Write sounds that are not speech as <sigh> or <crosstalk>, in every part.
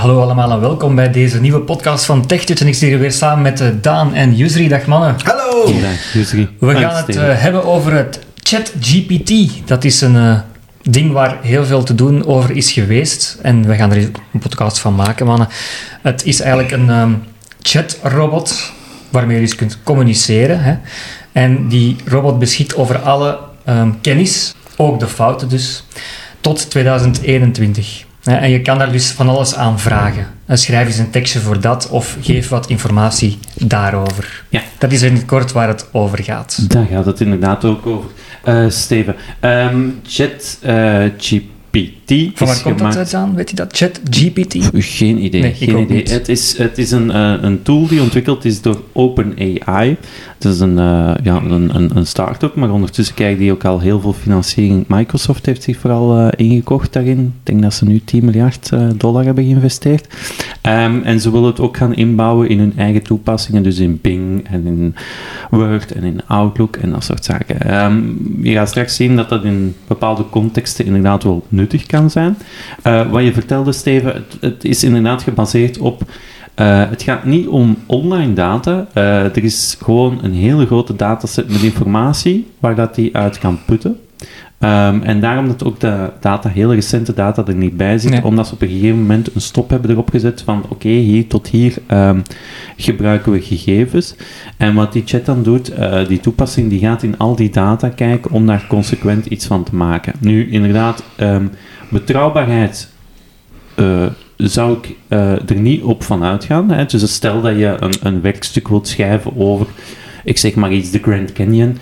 Hallo allemaal en welkom bij deze nieuwe podcast van TechTuts. En ik zit hier weer samen met eh, Daan en Yusri. Dag mannen. Hallo! Dag, Yusri. We gaan het uh, hebben over het ChatGPT. Dat is een uh, ding waar heel veel te doen over is geweest. En we gaan er een podcast van maken, mannen. Het is eigenlijk een um, chatrobot waarmee je dus kunt communiceren. Hè. En die robot beschikt over alle um, kennis, ook de fouten dus, tot 2021. En je kan daar dus van alles aan vragen. Schrijf eens een tekstje voor dat of geef wat informatie daarover. Ja. Dat is in het kort waar het over gaat. Daar gaat het inderdaad ook over. Uh, Steven, um, ChatGPT uh, Van waar komt gemaakt... dat aan? Weet je dat? ChatGPT? Geen idee. Nee, geen idee. Niet. Het is, het is een, uh, een tool die ontwikkeld is door OpenAI. Het is een, uh, ja, een, een, een start-up, maar ondertussen krijgt die ook al heel veel financiering. Microsoft heeft zich vooral uh, ingekocht daarin. Ik denk dat ze nu 10 miljard dollar hebben geïnvesteerd. Um, en ze willen het ook gaan inbouwen in hun eigen toepassingen, dus in Bing en in Word en in Outlook en dat soort zaken. Um, je gaat straks zien dat dat in bepaalde contexten inderdaad wel nuttig kan zijn. Uh, wat je vertelde, Steven, het, het is inderdaad gebaseerd op uh, het gaat niet om online data. Uh, er is gewoon een hele grote dataset met informatie waar dat die uit kan putten. Um, en daarom dat ook de data, hele recente data er niet bij zit, Nee. omdat ze op een gegeven moment een stop hebben erop gezet van oké, okay, hier tot hier um, gebruiken we gegevens. En wat die chat dan doet, uh, die toepassing, die gaat in al die data kijken om daar consequent iets van te maken. Nu, inderdaad, um, betrouwbaarheid uh, zou ik uh, er niet op van uitgaan. Hè? Dus stel dat je een, een werkstuk wilt schrijven over, ik zeg maar iets, de Grand Canyon.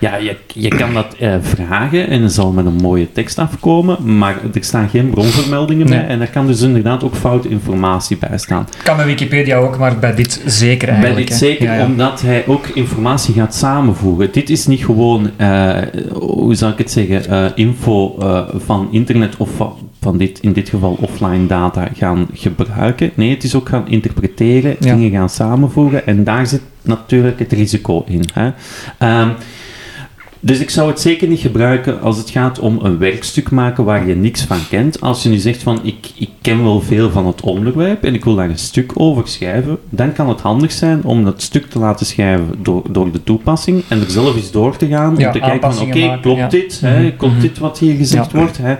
Ja, je, je kan dat uh, vragen en er zal met een mooie tekst afkomen, maar er staan geen bronvermeldingen Nee. bij en er kan dus inderdaad ook foute informatie bij staan. Kan bij Wikipedia ook, maar bij dit zeker eigenlijk. Bij dit hè. zeker, Ja, ja. omdat hij ook informatie gaat samenvoegen. Dit is niet gewoon, uh, hoe zou ik het zeggen, uh, info van internet of van, van dit, in dit geval offline data gaan gebruiken. Nee, het is ook gaan interpreteren, Ja. dingen gaan samenvoegen en daar zit natuurlijk het risico in. Hè. Um, dus ik zou het zeker niet gebruiken als het gaat om een werkstuk maken waar je niks van kent. Als je nu zegt van ik, ik ken wel veel van het onderwerp en ik wil daar een stuk over schrijven, dan kan het handig zijn om dat stuk te laten schrijven door, door de toepassing en er zelf eens door te gaan Ja, om te kijken van oké, klopt ja. dit? Mhm, Hè? Klopt mhm. dit wat hier gezegd Ja. wordt? Hè?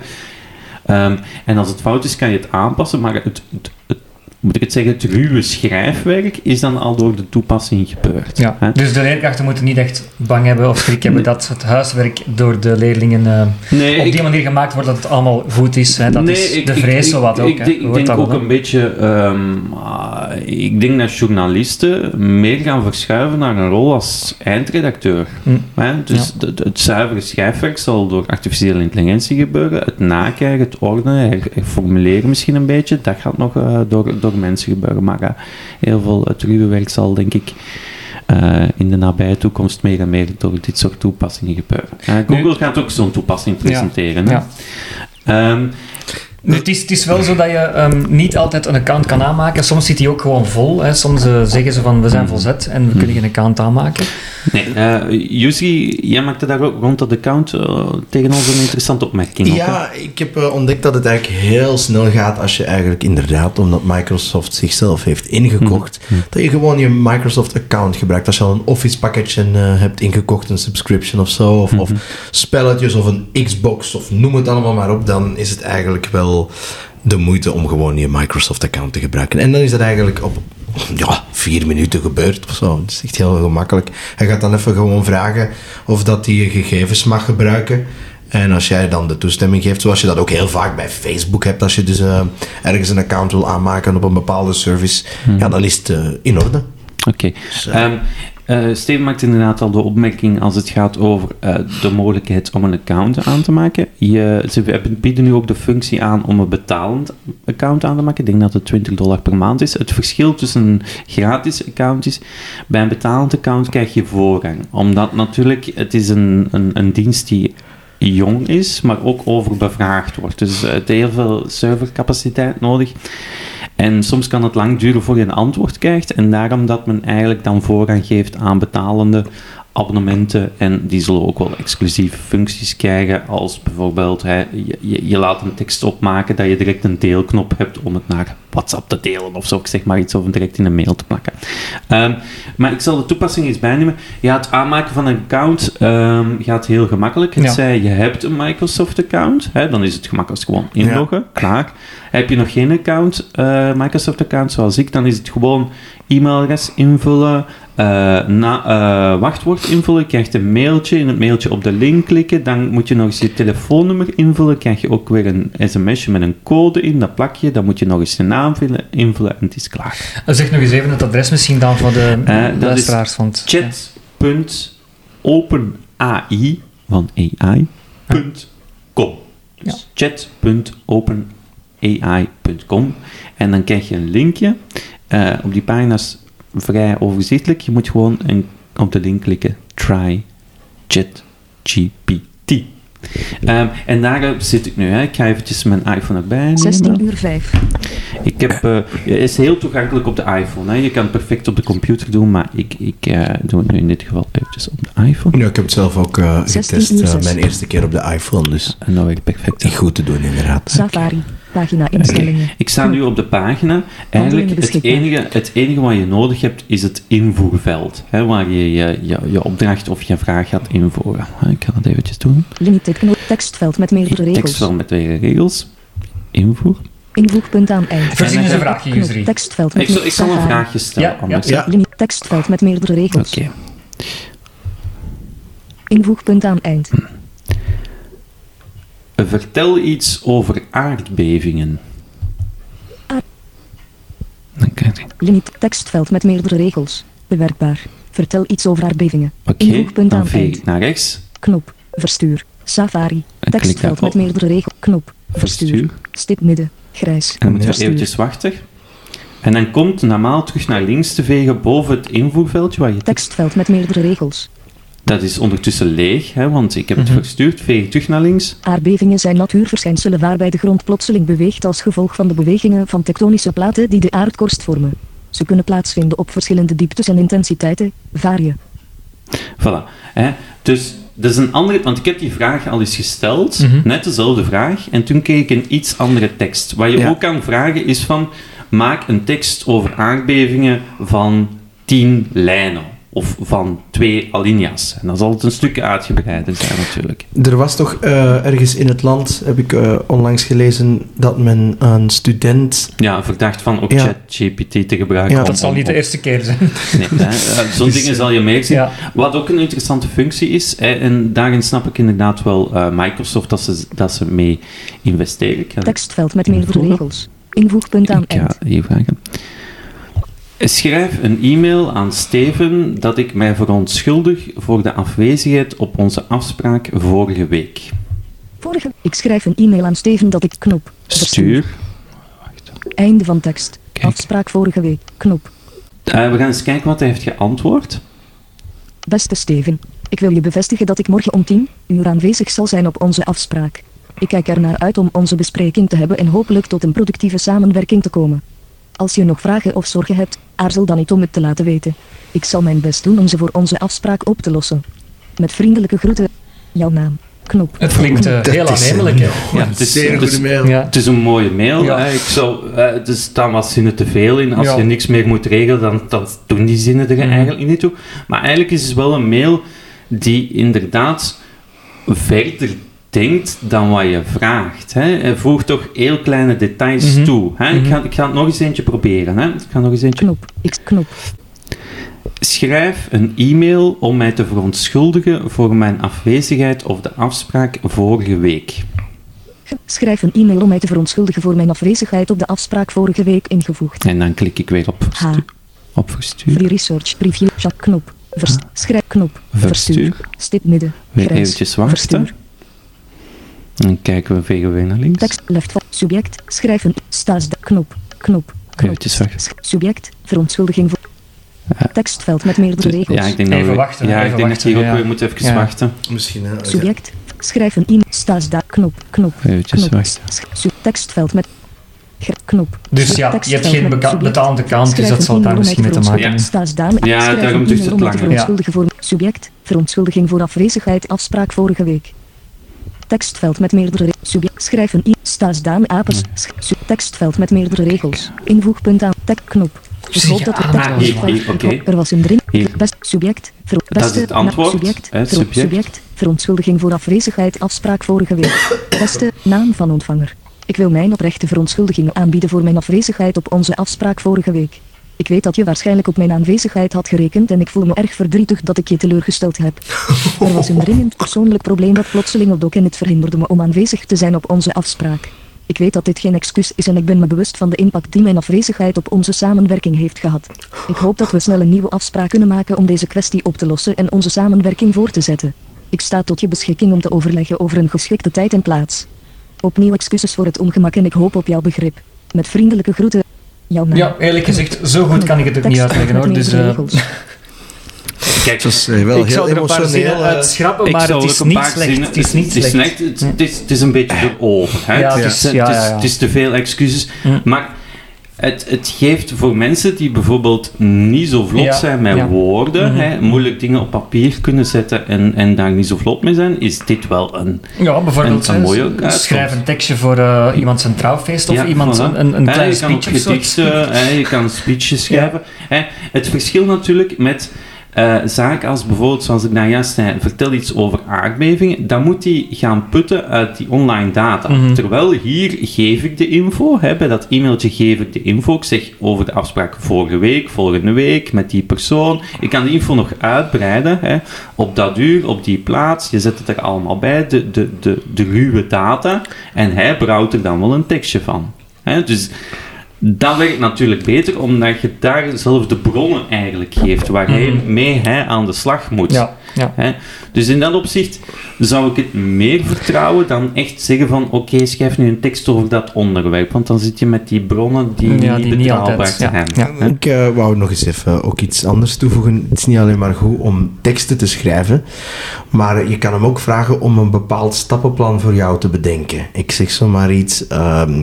Um, en als het fout is, kan je het aanpassen, maar het, het, het moet ik het zeggen, het ruwe schrijfwerk is dan al door de toepassing gebeurd. Ja. hè. Dus de leerkrachten moeten niet echt bang hebben of schrik hebben dat het huiswerk door de leerlingen uh, Nee, op ik- die manier gemaakt wordt dat het allemaal goed is. Hè. Dat Nee, is de vrees ik, zo wat ook. Ik, Je ik denk ook een beetje... ehm, ah, ik denk dat journalisten meer gaan verschuiven naar een rol als eindredacteur. Hm. Hè? Dus de- het zuivere schrijfwerk zal door artificiële intelligentie gebeuren. Het nakijken, het ordenen, her- herformuleren misschien een beetje, dat gaat nog eh, door, door mensen gebeuren. Maar eh, heel veel het ruwe werk zal, denk ik... eh, in de nabije toekomst meer en meer door dit soort toepassingen gebeuren. Eh, Google gaat ook zo'n toepassing presenteren. hè. Ja. Ehm, Nu, het, is, het is wel zo dat je ehm, niet altijd een account kan aanmaken. Soms zit die ook gewoon vol. Hè. Soms eh, zeggen ze van we zijn volzet en we kunnen geen account aanmaken. Nee, uh, Jussi, jij maakte daar ook rond dat account uh, tegen ons een interessante opmerking. Ja, ik heb uh, ontdekt dat het eigenlijk heel snel gaat als je eigenlijk inderdaad, omdat Microsoft zichzelf heeft ingekocht, Mhm. dat je gewoon je Microsoft-account gebruikt. Als je al een Office package uh, hebt ingekocht, een subscription of zo, of, of spelletjes of een Xbox of noem het allemaal maar op, dan is het eigenlijk wel de moeite om gewoon je Microsoft-account te gebruiken. En dan is dat eigenlijk op ja, vier minuten gebeurd of zo. Het is echt heel gemakkelijk. Hij gaat dan even gewoon vragen of dat hij je gegevens mag gebruiken. En als jij dan de toestemming geeft, zoals je dat ook heel vaak bij Facebook hebt, als je dus uh, ergens een account wil aanmaken op een bepaalde service, hmm. ja, dan is het uh, in orde. Oké. Okay. Um, uh, Steven maakt inderdaad al de opmerking als het gaat over uh, de mogelijkheid om een account aan te maken. Ze bieden nu ook de functie aan om een betalend account aan te maken. Ik denk dat het 20 dollar per maand is. Het verschil tussen een gratis account is, bij een betalend account krijg je voorrang. Omdat natuurlijk, het is een, een, een dienst die jong is, maar ook overbevraagd wordt. Dus het heeft heel veel servercapaciteit nodig. En soms kan het lang duren voor je een antwoord krijgt. En daarom dat men eigenlijk dan voorrang geeft aan betalende abonnementen en die zullen ook wel exclusieve functies krijgen, als bijvoorbeeld hè, je, je, laat een tekst opmaken dat je direct een deelknop hebt om het naar WhatsApp te delen of zo, ik zeg maar iets of direct in een mail te plakken. Ehm, maar ik zal de toepassing eens bijnemen. Ja, het aanmaken van een account ehm, gaat heel gemakkelijk. Het Ja. zij, je hebt een Microsoft-account, hè, dan is het gemakkelijk gewoon inloggen, klaar. Heb je nog geen account, eh, Microsoft-account zoals ik, dan is het gewoon e-mailadres invullen, eh, na, eh, wachtwoord invullen, je krijgt een mailtje, in het mailtje op de link klikken, dan moet je nog eens je telefoonnummer invullen, krijg je ook weer een sms'je met een code in, dat plak je, dan moet je nog eens je naam vullen- invullen en het is klaar. Zeg nog eens even het adres misschien dan voor de Eh, dat is luisteraars. Want, chat.openai van AI.com. Dus chat.openai.com. En dan krijg je een linkje. Op die pagina is vrij overzichtelijk. Je moet gewoon een, op de link klikken. Try ChatGPT. Ehm, en daar eh, zit ik nu. Hè. Ik ga eventjes mijn iPhone erbij nemen. 16 uur 5. Ik heb, eh, het is heel toegankelijk op de iPhone. Hè. Je kan het perfect op de computer doen, maar ik, ik eh, doe het nu in dit geval eventjes op de iPhone. Ja, ik heb het zelf ook 16 getest. mijn eerste keer op de iPhone, dus nou perfect. goed te doen inderdaad. Safari. Pagina instellingen. Ik sta nu op de pagina. Eigenlijk, het enige, het enige wat je nodig hebt, is het invoerveld. Hè, waar je je, je je opdracht of je vraag gaat invoeren. Hè, Ik ga dat eventjes doen. Limited knop. Tekstveld met meerdere regels. Tekstveld met twee regels. Invoer. Invoegpunt aan eind. Voorzien eens een vraagje. Jusri. Tekstveld met Ik zal, ik zal een vraagje stellen. Ja, anders. Tekstveld met meerdere regels. Oké. Invoegpunt aan eind. Vertel iets over aardbevingen. Je- Limit tekstveld met meerdere regels. Bewerkbaar. Vertel iets over aardbevingen. Oké, Invoegpunt dan aan eind. naar rechts. Knop. Verstuur. Safari. Tekstveld met meerdere regels. Knop. Verstuur. Verstuur. Stip midden. Grijs. En dan we Verstuur. eventjes wachten. En dan komt normaal terug naar links te vegen boven het invoerveldje. Waar je Tekstveld met meerdere regels. Dat is ondertussen leeg, hè, want ik heb het Mhm. verstuurd. Veeg ik terug naar links. Aardbevingen zijn natuurverschijnselen waarbij de grond plotseling beweegt als gevolg van de bewegingen van tektonische platen die de aardkorst vormen. Ze kunnen plaatsvinden op verschillende dieptes en intensiteiten, varieën. Voilà. Hè. Dus dat is een andere... Want ik heb die vraag al eens gesteld. Mhm. Net dezelfde vraag. En toen kreeg ik een iets andere tekst. Wat je Ja. ook kan vragen is van... Maak een tekst over aardbevingen van 10 lijnen. Of van twee alinea's. En dat zal het een stuk uitgebreider zijn natuurlijk. Er was toch eh, ergens in het land, heb ik eh, onlangs gelezen, dat men een student... Ja, verdacht van ook Ja. ChatGPT te gebruiken. Ja, om- Dat zal om- niet de eerste keer zijn. Nee, hè. Eh, Zo'n <laughs> Dus, dingen zal je meer zien. Ja. Wat ook een interessante functie is, hè, en daarin snap ik inderdaad wel eh, Microsoft dat ze, dat ze mee investeren. Tekstveld met meerdere Invoegen. regels. Invoegpunt aan ik ga eind. hier vragen. Schrijf een e-mail aan Steven dat ik mij verontschuldig voor de afwezigheid op onze afspraak vorige week. Vorige. Ik schrijf een e-mail aan Steven dat ik knop. Stuur. Einde van tekst. Kijk. Afspraak vorige week. Knop. Eh, we gaan eens kijken wat hij heeft geantwoord. Beste Steven. Ik wil je bevestigen dat ik morgen om 10 uur aanwezig zal zijn op onze afspraak. Ik kijk er naar uit om onze bespreking te hebben en hopelijk tot een productieve samenwerking te komen. Als je nog vragen of zorgen hebt, aarzel dan niet om het te laten weten. Ik zal mijn best doen om ze voor onze afspraak op te lossen. Met vriendelijke groeten. Jouw naam. Knop. Het klinkt eh, heel aannemelijk, Ja, het is- zeer het is- goede mail. Ja. Het is een mooie mail. Ja. hè. Ik zou, eh, er staan wat zinnen te veel in. Als Ja. je niks meer moet regelen, dan, dan doen die zinnen er Mhm. eigenlijk niet toe. Maar eigenlijk is het wel een mail die inderdaad verder denkt dan wat je vraagt. Hè. Hij voegt toch heel kleine details Mhm. toe. Hè. ik, Mhm. ga, ik ga het nog eens eentje proberen. Hè. Ik ga nog eens eentje Knop. Knop. Schrijf een e-mail om mij te verontschuldigen voor mijn afwezigheid op de afspraak vorige week. Schrijf een e-mail om mij te verontschuldigen voor mijn afwezigheid op de afspraak vorige week ingevoegd. En dan klik ik weer op, H. verstu- op verstuur. Free research. Preview. Chat knop. Vers, schrijf knop. Verstuur. Verstuur. Stip midden. Weer eventjes wachten. Verstuur. Dan kijken we vegen we weer naar links. Tekst left subject. Schrijf een staas knop. Knop. Knop. Eventjes. Sch- Subject. Verontschuldiging voor. Ja. Tekstveld met meerdere regels. Ja, ik denk dat Even we, wachten, Ja, even ik denk dat hier ook weer moet even Ja. wachten. Misschien, hè. Subject. Schrijf een e-mail. Staas da knop. Knop. Eventjes Knop. wachten. Tekstveld met. Knop. Dus ja, je hebt geen betaalde kant, dus dat zal daar misschien mee te maken Ja. hebben. Ja, daarom een duurt het langer. verontschuldigen voor subject. Verontschuldiging voor afwezigheid afspraak vorige week. Tekstveld met meerdere re- subject schrijven i sch- su- tekstveld met meerdere regels. Invoegpunt aan Zie hoop je dat de ah, er was een dring Hier. best subject ver- beste het antwoord, subject. subject verontschuldiging voor afwezigheid afspraak vorige week. Beste naam van ontvanger. Ik wil mijn oprechte verontschuldigingen aanbieden voor mijn afwezigheid op onze afspraak vorige week ik weet dat je waarschijnlijk op mijn aanwezigheid had gerekend en ik voel me erg verdrietig dat ik je teleurgesteld heb. Er was een dringend persoonlijk probleem dat plotseling opdook en het verhinderde me om aanwezig te zijn op onze afspraak. Ik weet dat dit geen excuus is en ik ben me bewust van de impact die mijn afwezigheid op onze samenwerking heeft gehad. Ik hoop dat we snel een nieuwe afspraak kunnen maken om deze kwestie op te lossen en onze samenwerking voor te zetten. Ik sta tot je beschikking om te overleggen over een geschikte tijd en plaats. Opnieuw excuses voor het ongemak en ik hoop op jouw begrip. Met vriendelijke groeten. Jouw naam. Ja, eerlijk gezegd, zo goed kan ik het ook niet uitleggen hoor. Dus, eh. Kijk, Het was eh, wel ik heel zou er een paar emotioneel. zinnen eh, uit schrappen, maar het is een niet paar slecht. zinnen- Het is niet het is slecht. Het, is, het is een beetje. Hè? Ja, het, is, ja, het, is, ja, ja. het is te veel excuses. Maar het, het geeft voor mensen die bijvoorbeeld niet zo vlot Ja, zijn met ja. woorden, Mhm. hè, moeilijk dingen op papier kunnen zetten en, en daar niet zo vlot mee zijn, is dit wel een... Ja, bijvoorbeeld Een- een mooie schrijf een tekstje voor eh, iemand zijn trouwfeest of Ja, iemand voilà. een, een, een klein je kan ook speech of zo. gedichten, hè, je kan speeches <laughs> schrijven. Hè. Het verschil natuurlijk met eh, zaken als bijvoorbeeld, zoals ik daar juist zei, vertel iets over aardbevingen, dan moet hij gaan putten uit die online data. Mhm. Terwijl hier geef ik de info, hè, bij dat e-mailtje geef ik de info, ik zeg over de afspraak vorige week, volgende week, met die persoon. Ik kan die info nog uitbreiden, hè, op dat uur, op die plaats, je zet het er allemaal bij, de, de, de, de ruwe data, en hij brouwt er dan wel een tekstje van. Hè, dus dat werkt natuurlijk beter, omdat je daar zelf de bronnen eigenlijk geeft, waar hij Mhm. mee hij aan de slag moet. Ja, ja. Hè? Dus in dat opzicht zou ik het meer vertrouwen dan echt zeggen van oké, schrijf nu een tekst over dat onderwerp, want dan zit je met die bronnen die Ja, niet die ja. zijn. Ik eh, wou nog eens even ook iets anders toevoegen. Het is niet alleen maar goed om teksten te schrijven, maar je kan hem ook vragen om een bepaald stappenplan voor jou te bedenken. Ik zeg zomaar iets. ehm,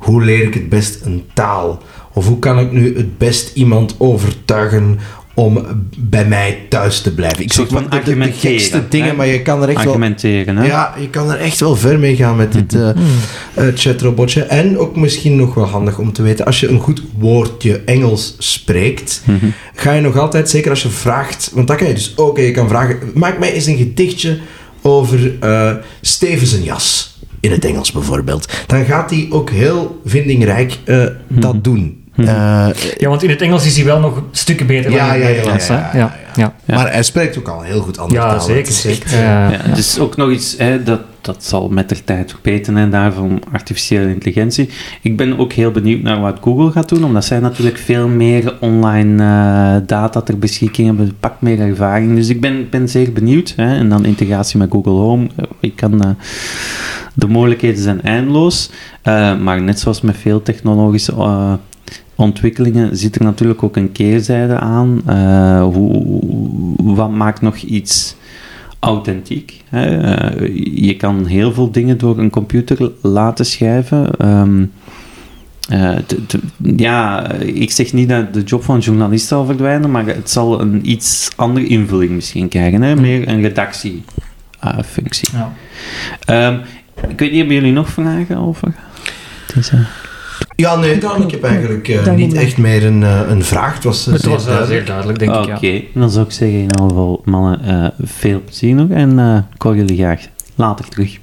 hoe leer ik het best een taal? Of hoe kan ik nu het best iemand overtuigen om bij mij thuis te blijven? Ik zeg van de, de, gekste dingen, hè? maar je kan er echt wel Argumenteren. Hè? ja, je kan er echt wel ver mee gaan met dit eh, eh, chatrobotje. En ook misschien nog wel handig om te weten, als je een goed woordje Engels spreekt, Mhm. ga je nog altijd, zeker als je vraagt, want dan kan je dus ook, je kan vragen, maak mij eens een gedichtje over eh Stevens jas. In het Engels bijvoorbeeld. Dan gaat hij ook heel vindingrijk eh, dat doen. Eh, ja, want in het Engels is hij wel nog stukken beter Ja, dan in ja, het ja, Nederlands. ja, hè? ja, ja, ja. Maar hij spreekt ook al heel goed andere Ja, talen. zeker, zeker. eh, Ja, Ja, het is ook nog iets, hè, dat, dat zal met de tijd verbeteren en daarvan artificiële intelligentie. Ik ben ook heel benieuwd naar wat Google gaat doen, omdat zij natuurlijk veel meer online eh, data ter beschikking hebben, pak meer ervaring. Dus ik ben, ben zeer benieuwd. Hè. En dan integratie met Google Home. Ik kan, de mogelijkheden zijn eindeloos, Eh, maar net zoals met veel technologische eh, ontwikkelingen zit er natuurlijk ook een keerzijde aan. Eh, hoe, wat maakt nog iets authentiek? Hè? Je kan heel veel dingen door een computer laten schrijven. Ehm, eh, te- te- ja, ik zeg niet dat de job van journalist zal verdwijnen, maar het zal een iets andere invulling misschien krijgen. Hè? Meer een redactiefunctie. Ja. Ehm, ik weet niet, hebben jullie nog vragen over deze? Ja, nee, dan, ik heb eigenlijk eh, niet echt meer een, eh, een vraag. Het was, eh, Het zeer was eh, duidelijk. zeer duidelijk, denk Oké, ik. Ja. dan zou ik zeggen in ieder geval, mannen, eh, veel plezier nog en eh, ik hoor jullie graag later terug.